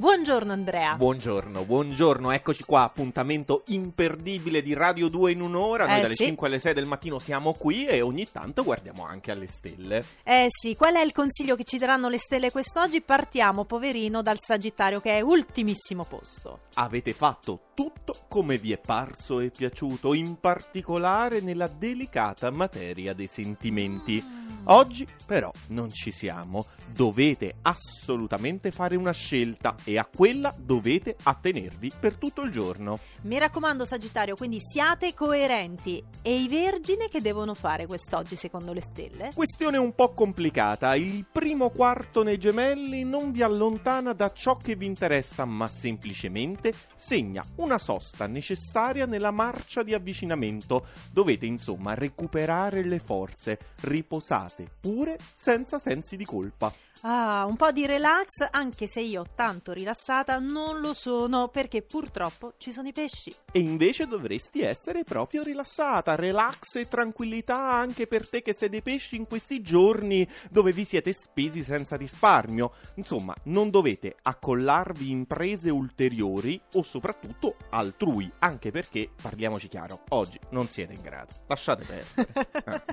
Buongiorno Andrea. Buongiorno, buongiorno, eccoci qua, appuntamento imperdibile di Radio 2 in un'ora, noi Eh, dalle sì. 5 alle 6 del mattino siamo qui e ogni tanto guardiamo anche alle stelle. Eh sì, qual è il consiglio che ci daranno le stelle quest'oggi? Partiamo, poverino, dal Sagittario che è ultimissimo posto. Avete fatto tutto come vi è parso e piaciuto, in particolare nella delicata materia dei sentimenti. Mm. Oggi però non ci siamo, dovete assolutamente fare una scelta e a quella dovete attenervi per tutto il giorno. Mi raccomando Sagittario, quindi siate coerenti. E i vergini che devono fare quest'oggi secondo le stelle? Questione un po' complicata, il primo quarto nei gemelli non vi allontana da ciò che vi interessa, ma semplicemente segna una sosta necessaria nella marcia di avvicinamento. Dovete insomma recuperare le forze, riposate pure senza sensi di colpa. Ah, un po' di relax, anche se io tanto rilassata non lo sono, perché purtroppo ci sono i pesci. E invece dovresti essere proprio rilassata, relax e tranquillità anche per te che sei dei pesci in questi giorni dove vi siete spesi senza risparmio. Insomma, non dovete accollarvi imprese ulteriori o soprattutto altrui, anche perché, parliamoci chiaro, oggi non siete in grado. Lasciate perdere. Eh.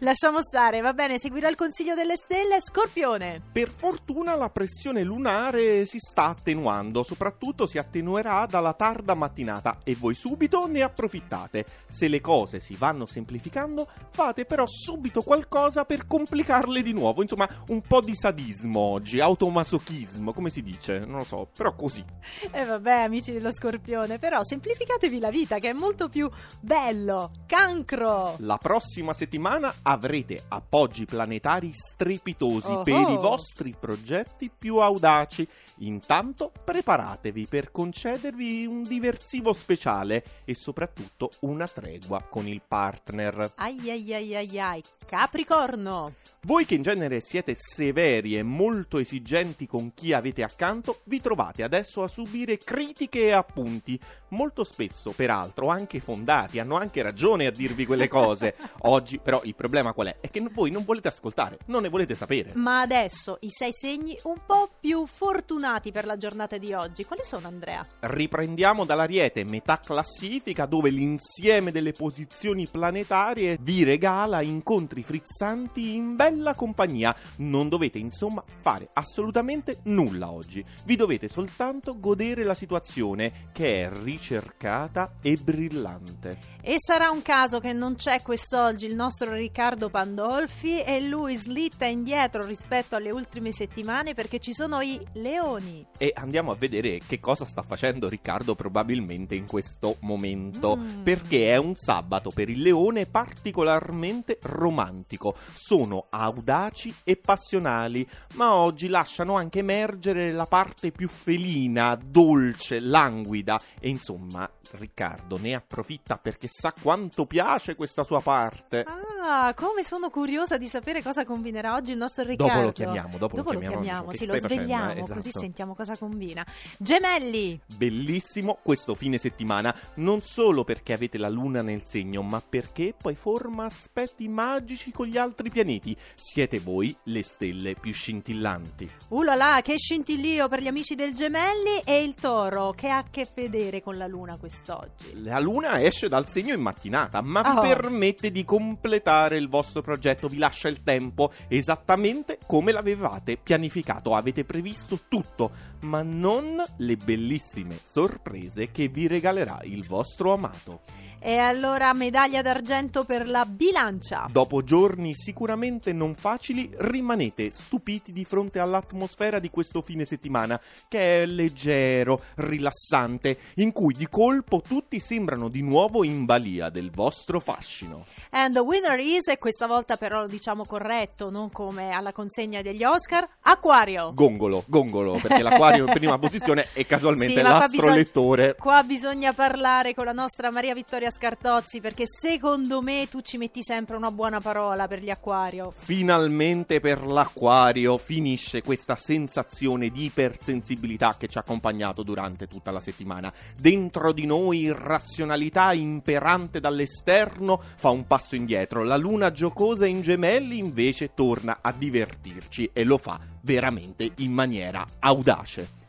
Lasciamo stare, va bene, seguirò il consiglio delle stelle. Scorpione. Per fortuna la pressione lunare si sta attenuando, soprattutto si attenuerà dalla tarda mattinata e voi subito ne approfittate. Se le cose si vanno semplificando, fate però subito qualcosa per complicarle di nuovo. Insomma, un po' di sadismo oggi, automasochismo, come si dice? Non lo so, però così. E vabbè, amici dello Scorpione, però semplificatevi la vita che è molto più bello. Cancro. La prossima settimana avrete appoggi planetari strepitosi Oh per oh. i vostri progetti più audaci. Intanto preparatevi per concedervi un diversivo speciale e soprattutto una tregua con il partner. Ai ai ai ai ai. Capricorno. Voi che in genere siete severi e molto esigenti con chi avete accanto, vi trovate adesso a subire critiche e appunti, molto spesso peraltro anche fondati, hanno anche ragione a dirvi quelle cose. Oggi però il problema qual è? È che voi non volete ascoltare, non ne volete sapere. Ma adesso i sei segni un po' più fortunati per la giornata di oggi. Quali sono, Andrea? Riprendiamo dall'Ariete, metà classifica, dove l'insieme delle posizioni planetarie vi regala incontri frizzanti in bella compagnia. Non dovete insomma fare assolutamente nulla oggi. Vi dovete soltanto godere la situazione che è ricercata e brillante. E sarà un caso che non c'è quest'oggi il nostro Riccardo Pandolfi e lui slitta indietro rispetto alle ultime settimane perché ci sono i leoni. E andiamo a vedere che cosa sta facendo Riccardo probabilmente in questo momento. Mm. Perché è un sabato per il leone particolarmente romantico. Sono audaci e passionali, ma oggi lasciano anche emergere la parte più felina, dolce, languida. E insomma, Riccardo ne approfitta perché sa quanto piace questa sua parte. Ah, come sono curiosa di sapere cosa combinerà oggi il nostro Riccardo. Dopo lo chiamiamo, dopo, Dopo lo chiamiamo. Che sì, lo facendo, svegliamo, eh? così Esatto. sentiamo cosa combina. Gemelli! Bellissimo questo fine settimana, non solo perché avete la luna nel segno, ma perché poi forma aspetti magici con gli altri pianeti. Siete voi le stelle più scintillanti. Ulala, che scintillio per gli amici del Gemelli e il Toro, che ha a che vedere con la luna quest'oggi. La luna esce dal segno in mattinata, ma Oh. permette di completare il vostro progetto, vi lascia il tempo esattamente come l'avevate pianificato. Avete previsto tutto, ma non le bellissime sorprese che vi regalerà il vostro amato. E allora medaglia d'argento per la bilancia. Dopo giorni sicuramente non facili, rimanete stupiti di fronte all'atmosfera di questo fine settimana, che è leggero, rilassante, in cui di colpo tutti sembrano di nuovo in balia del vostro fascino. And the winner is, e questa volta però lo diciamo corretto, non come alla consegna degli Oscar, Aquario. Gongolo, gongolo, perché l'acquario in prima posizione è casualmente Sì, ma qua l'astrolettore. Qua bisogna parlare con la nostra Maria Vittoria Scartozzi perché secondo me tu ci metti sempre una buona parola per gli Aquario. Finalmente per l'acquario finisce questa sensazione di ipersensibilità che ci ha accompagnato durante tutta la settimana. Dentro di noi irrazionalità imperante dall'esterno fa un passo indietro. La luna giocosa in gemelli invece torna a divertirci e lo fa veramente in maniera audace.